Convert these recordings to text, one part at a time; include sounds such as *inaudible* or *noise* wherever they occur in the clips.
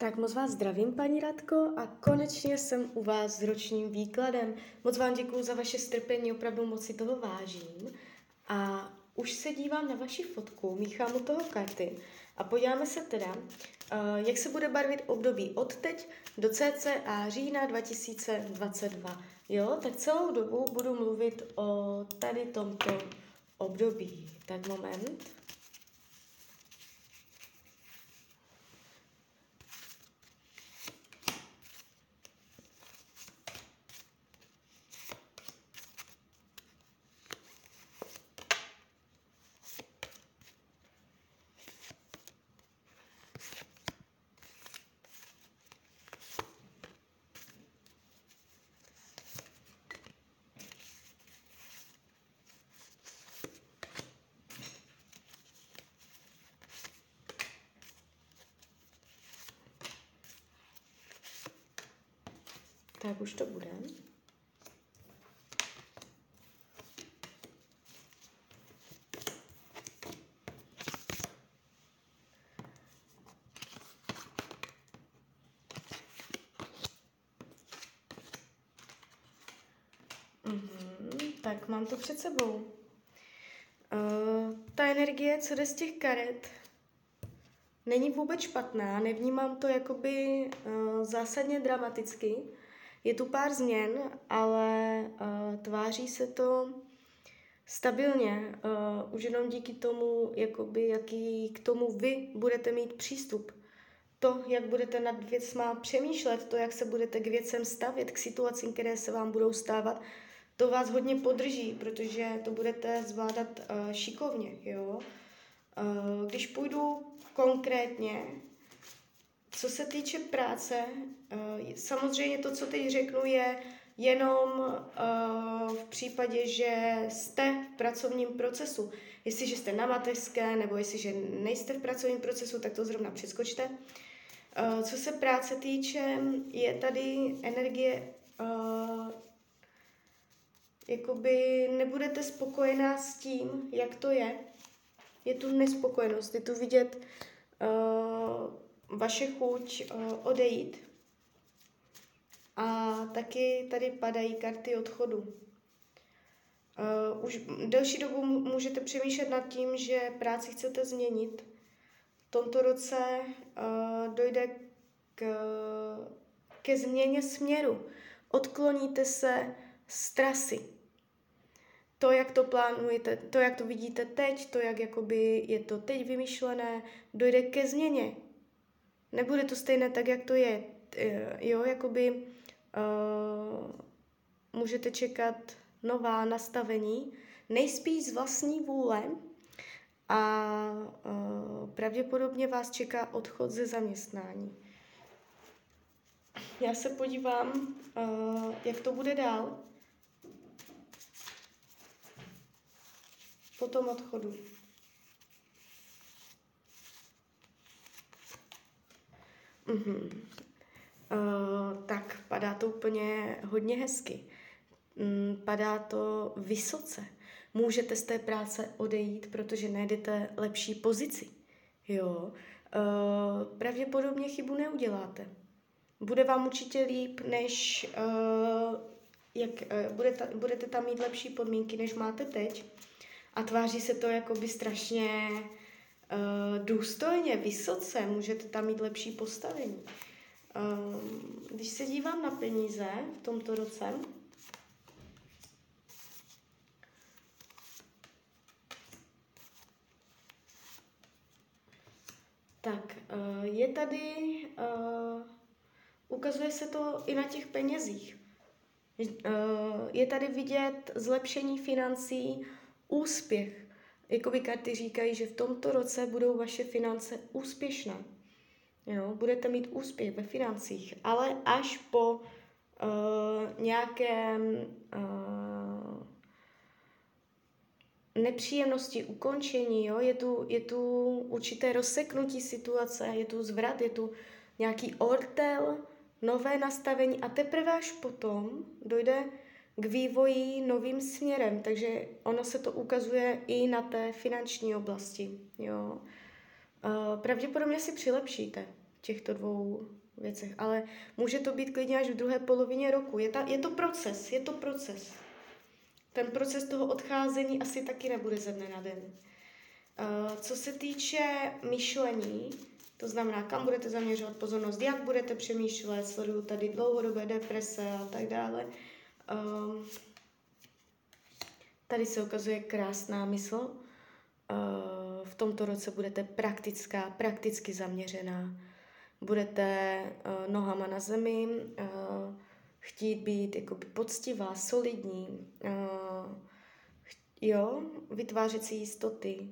Tak moc vás zdravím, paní Radko, a konečně jsem u vás s ročním výkladem. Moc vám děkuji za vaše strpení, opravdu moc si toho vážím. A už se dívám na vaši fotku, míchám u toho karty a podíváme se teda, eh, jak se bude barvit období od teď do cca října 2022. Jo, tak celou dobu budu mluvit o tady tomto období. Tak moment. Tak už to bude. Mm-hmm, tak mám to před sebou. Uh, ta energie, co jde z těch karet, není vůbec špatná, nevnímám to jakoby uh, zásadně dramaticky. Je tu pár změn, ale uh, tváří se to stabilně, uh, už jenom díky tomu, jakoby, jaký k tomu vy budete mít přístup. To, jak budete nad věcma přemýšlet, to, jak se budete k věcem stavět, k situacím, které se vám budou stávat, to vás hodně podrží, protože to budete zvládat uh, šikovně. Jo? Uh, když půjdu konkrétně, co se týče práce, uh, samozřejmě to, co teď řeknu, je jenom uh, v případě, že jste v pracovním procesu. Jestliže jste na mateřské nebo jestliže nejste v pracovním procesu, tak to zrovna přeskočte. Uh, co se práce týče, je tady energie jakoby nebudete spokojená s tím, jak to je. Je tu nespokojenost, je tu vidět vaše chuť uh, odejít. A taky tady padají karty odchodu. Uh, už delší dobu můžete přemýšlet nad tím, že práci chcete změnit. V tomto roce uh, dojde k, ke změně směru. Odkloníte se z trasy. To, jak to plánujete, to, jak to vidíte teď, to, jak jakoby je to teď vymyšlené, dojde ke změně. Nebude to stejné tak, jak to je. Eh, jo, jakoby uh, můžete čekat nová nastavení, nejspíš z vlastní vůle a uh, pravděpodobně vás čeká odchod ze zaměstnání. Já se podívám, uh, jak to bude dál. po tom odchodu. Mm-hmm. Uh, tak padá to úplně hodně hezky. Mm, padá to vysoce. Můžete z té práce odejít, protože najdete lepší pozici. Jo. Uh, pravděpodobně chybu neuděláte. Bude vám určitě líp, než uh, jak, uh, budete, budete tam mít lepší podmínky, než máte teď a tváří se to jako by strašně důstojně, vysoce, můžete tam mít lepší postavení. Um, když se dívám na peníze v tomto roce, tak uh, je tady, ukazuje se to i na těch penězích. Je tady vidět zlepšení financí, úspěch. Jakoby karty říkají, že v tomto roce budou vaše finance úspěšné. Jo, budete mít úspěch ve financích, ale až po uh, nějakém uh, nepříjemnosti, ukončení, jo? Je, tu, je tu určité rozseknutí situace, je tu zvrat, je tu nějaký ortel, nové nastavení a teprve až potom dojde k vývoji novým směrem, takže ono se to ukazuje i na té finanční oblasti. Jo. Pravděpodobně si přilepšíte. v těchto dvou věcech, ale může to být klidně až v druhé polovině roku. Je, ta, je to proces, je to proces. Ten proces toho odcházení asi taky nebude ze dne na den. Uh, co se týče myšlení, to znamená, kam budete zaměřovat pozornost, jak budete přemýšlet, sleduju tady dlouhodobé deprese a tak dále. Um, tady se ukazuje krásná mysl. Uh, v tomto roce budete praktická, prakticky zaměřená. Budete uh, nohama na zemi, uh, chtít být jakoby poctivá, solidní, uh, jo, vytvářet si jistoty.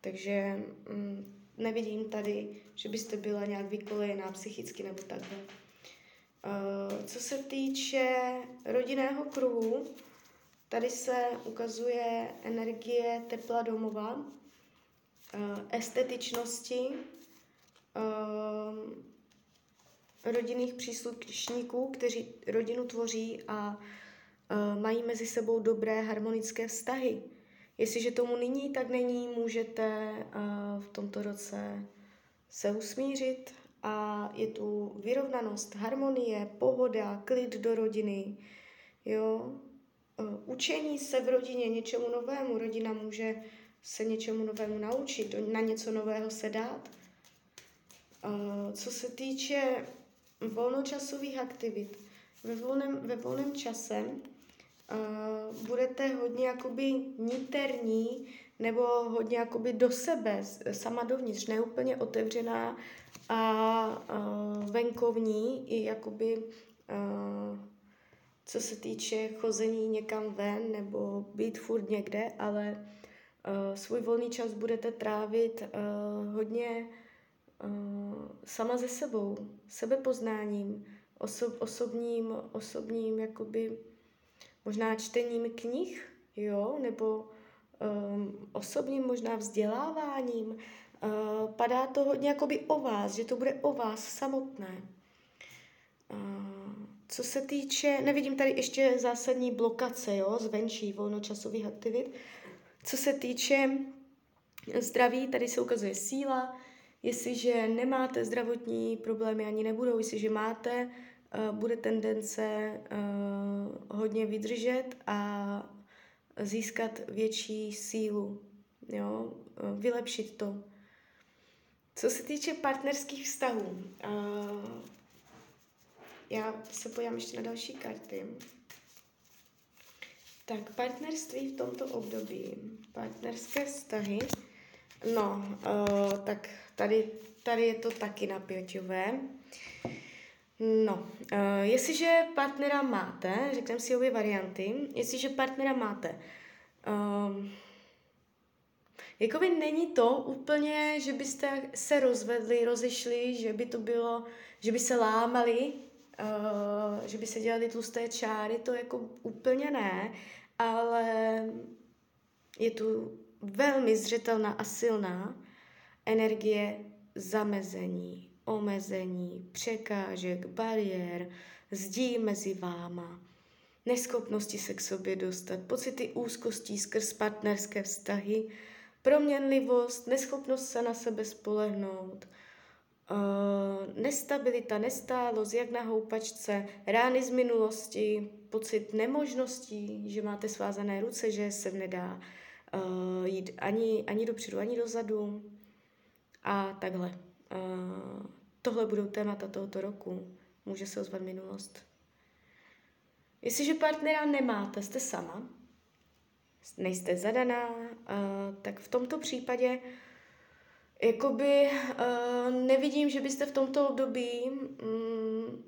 Takže um, nevidím tady, že byste byla nějak vykolejená psychicky nebo takhle. Uh, co se týče rodinného kruhu, tady se ukazuje energie tepla domova, uh, estetičnosti, uh, rodinných příslušníků, kteří rodinu tvoří a mají mezi sebou dobré harmonické vztahy. Jestliže tomu nyní tak není, můžete v tomto roce se usmířit a je tu vyrovnanost, harmonie, pohoda, klid do rodiny, jo. Uh, učení se v rodině něčemu novému, rodina může se něčemu novému naučit, na něco nového se dát. Uh, co se týče volnočasových aktivit, ve volném, ve volném čase uh, budete hodně jakoby niterní nebo hodně jakoby do sebe, sama dovnitř, neúplně otevřená a uh, venkovní i jakoby uh, co se týče chození někam ven nebo být furt někde, ale uh, svůj volný čas budete trávit uh, hodně uh, sama ze sebou, sebepoznáním, oso- osobním, osobním jakoby možná čtením knih, jo, nebo um, osobním možná vzděláváním. Uh, padá to hodně jakoby o vás, že to bude o vás samotné. Uh, co se týče, nevidím tady ještě zásadní blokace, jo, zvenčí volnočasových aktivit. Co se týče zdraví, tady se ukazuje síla, jestliže nemáte zdravotní problémy, ani nebudou, jestliže máte, uh, bude tendence uh, hodně vydržet a získat větší sílu, jo? Uh, vylepšit to. Co se týče partnerských vztahů, uh, já se podívám ještě na další karty. Tak partnerství v tomto období, partnerské vztahy, no, uh, tak tady, tady je to taky napěťové. No, uh, jestliže partnera máte, řekneme si obě varianty, jestliže partnera máte, um, jakoby není to úplně, že byste se rozvedli, rozešli, že by to bylo, že by se lámali, uh, že by se dělali tlusté čáry, to jako úplně ne, ale je tu velmi zřetelná a silná energie zamezení, omezení, překážek, bariér, zdí mezi váma, neschopnosti se k sobě dostat, pocity úzkostí skrz partnerské vztahy, proměnlivost, neschopnost se na sebe spolehnout, uh, nestabilita, nestálost, jak na houpačce, rány z minulosti, pocit nemožností, že máte svázané ruce, že se nedá uh, jít ani, ani dopředu, ani dozadu a takhle. Tohle budou témata tohoto roku. Může se ozvat minulost. Jestliže partnera nemáte, jste sama, nejste zadaná, tak v tomto případě jakoby nevidím, že byste v tomto období um,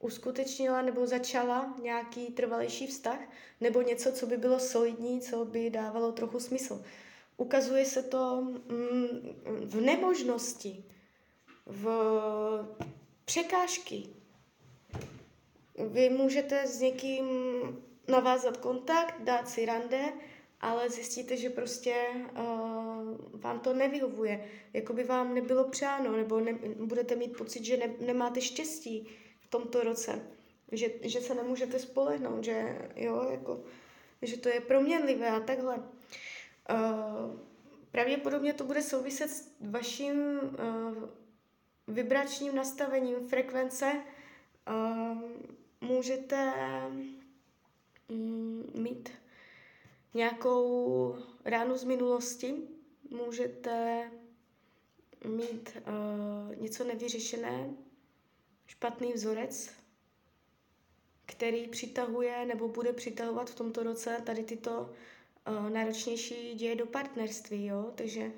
uskutečnila nebo začala nějaký trvalejší vztah nebo něco, co by bylo solidní, co by dávalo trochu smysl. Ukazuje se to mm, v nemožnosti, v překážky. Vy můžete s někým navázat kontakt, dát si rande, ale zjistíte, že prostě uh, vám to nevyhovuje, jako by vám nebylo přáno, nebo ne, budete mít pocit, že ne, nemáte štěstí v tomto roce, že, že se nemůžete spolehnout, že, jo, jako, že to je proměnlivé a takhle. Uh, pravděpodobně to bude souviset s vaším uh, vibračním nastavením frekvence uh, můžete um, mít nějakou ránu z minulosti, můžete mít uh, něco nevyřešené, špatný vzorec, který přitahuje nebo bude přitahovat v tomto roce tady tyto uh, náročnější děje do partnerství, jo? takže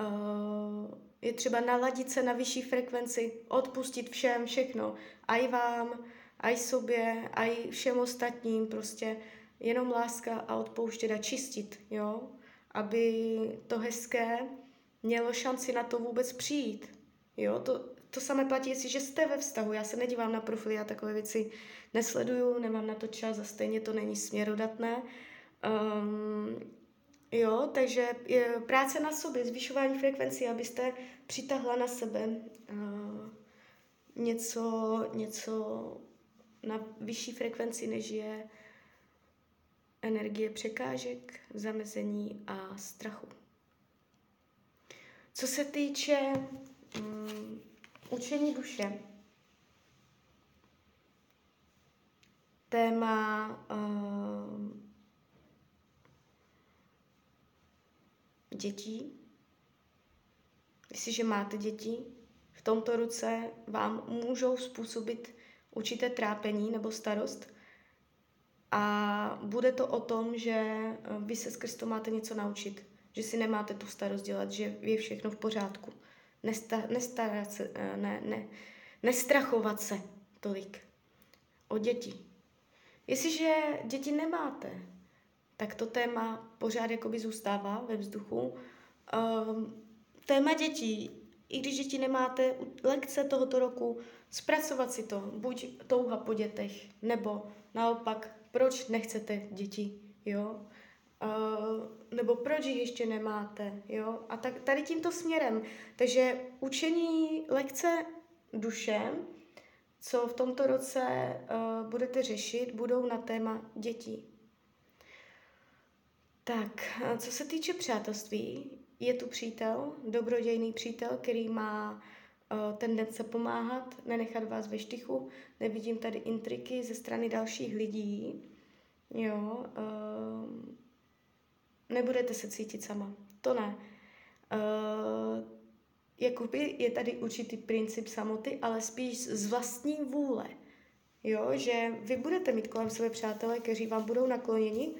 uh, je třeba naladit se na vyšší frekvenci, odpustit všem všechno, a i vám, a i sobě, a i všem ostatním, prostě jenom láska a odpouštět a čistit, jo? aby to hezké mělo šanci na to vůbec přijít. Jo? To, to samé platí, jestliže jste ve vztahu. Já se nedívám na profily, já takové věci nesleduju, nemám na to čas a stejně to není směrodatné. Um, jo, takže je práce na sobě, zvyšování frekvencí, abyste přitahla na sebe uh, něco, něco na vyšší frekvenci, než je energie překážek, zamezení a strachu. Co se týče um, učení duše, téma uh, dětí. Jestliže máte děti, v tomto roce vám můžou způsobit určité trápení nebo starost. A bude to o tom, že vy se skrz to máte něco naučit. Že si nemáte tu starost dělat, že je všechno v pořádku. Nesta, nestarat se, eh, ne, ne, nestrachovat se tolik o děti. Jestliže děti nemáte, tak to téma pořád jakoby zůstává ve vzduchu. Um, téma dětí, i když děti nemáte, lekce tohoto roku, zpracovat si to, buď touha po dětech, nebo naopak, proč nechcete děti, jo? Uh, nebo proč jich ještě nemáte, jo? A tak tady tímto směrem. Takže učení lekce duše, co v tomto roce uh, budete řešit, budou na téma dětí. Tak, co se týče přátelství, je tu přítel, dobrodějný přítel, který má uh, tendence pomáhat, nenechat vás ve štychu. Nevidím tady intriky ze strany dalších lidí. Jo, uh, nebudete se cítit sama. To ne. Uh, jakoby je tady určitý princip samoty, ale spíš z vlastní vůle. Jo, že vy budete mít kolem sebe přátelé, kteří vám budou nakloněni,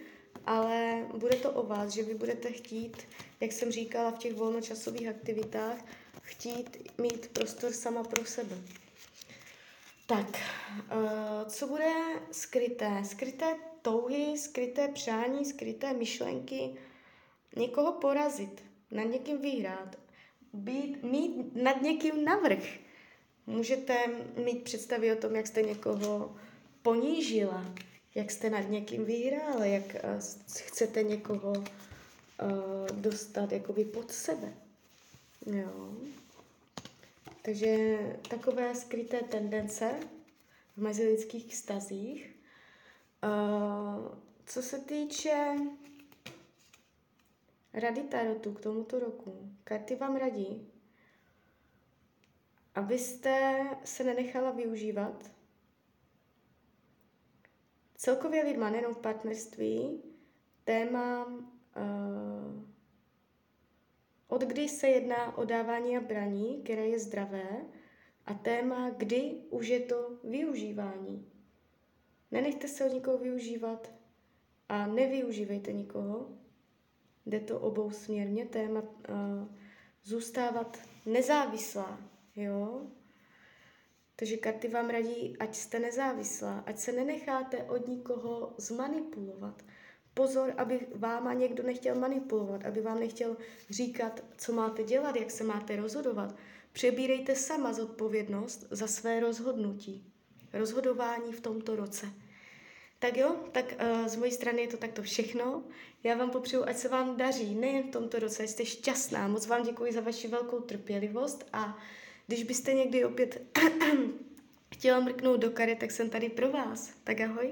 ale bude to o vás, že vy budete chtít, jak jsem říkala v těch volnočasových aktivitách, chtít mít prostor sama pro sebe. Tak, uh, co bude skryté? Skryté touhy, skryté přání, skryté myšlenky, někoho porazit, nad někým vyhrát, být, mít nad někým navrh. Můžete mít představy o tom, jak jste někoho ponížila, jak jste nad někým vyhráli, jak uh, chcete někoho uh, dostat jakoby pod sebe. Jo. Takže takové skryté tendence v mezilidských stazích. Uh, co se týče rady Tarotu k tomuto roku, karty vám radí, abyste se nenechala využívat Celkově lidma, nejenom v partnerství, téma uh, od kdy se jedná o dávání a braní, které je zdravé, a téma, kdy už je to využívání. Nenechte se od nikoho využívat a nevyužívejte nikoho. Jde to obou směrně, téma uh, zůstávat nezávislá, jo? Takže karty vám radí, ať jste nezávislá, ať se nenecháte od nikoho zmanipulovat. Pozor, aby váma někdo nechtěl manipulovat, aby vám nechtěl říkat, co máte dělat, jak se máte rozhodovat. Přebírejte sama zodpovědnost za své rozhodnutí. Rozhodování v tomto roce. Tak jo, tak uh, z mojí strany je to takto všechno. Já vám popřeju, ať se vám daří nejen v tomto roce, ať jste šťastná. Moc vám děkuji za vaši velkou trpělivost a když byste někdy opět *clears throat* chtěla mrknout do kary, tak jsem tady pro vás. Tak ahoj.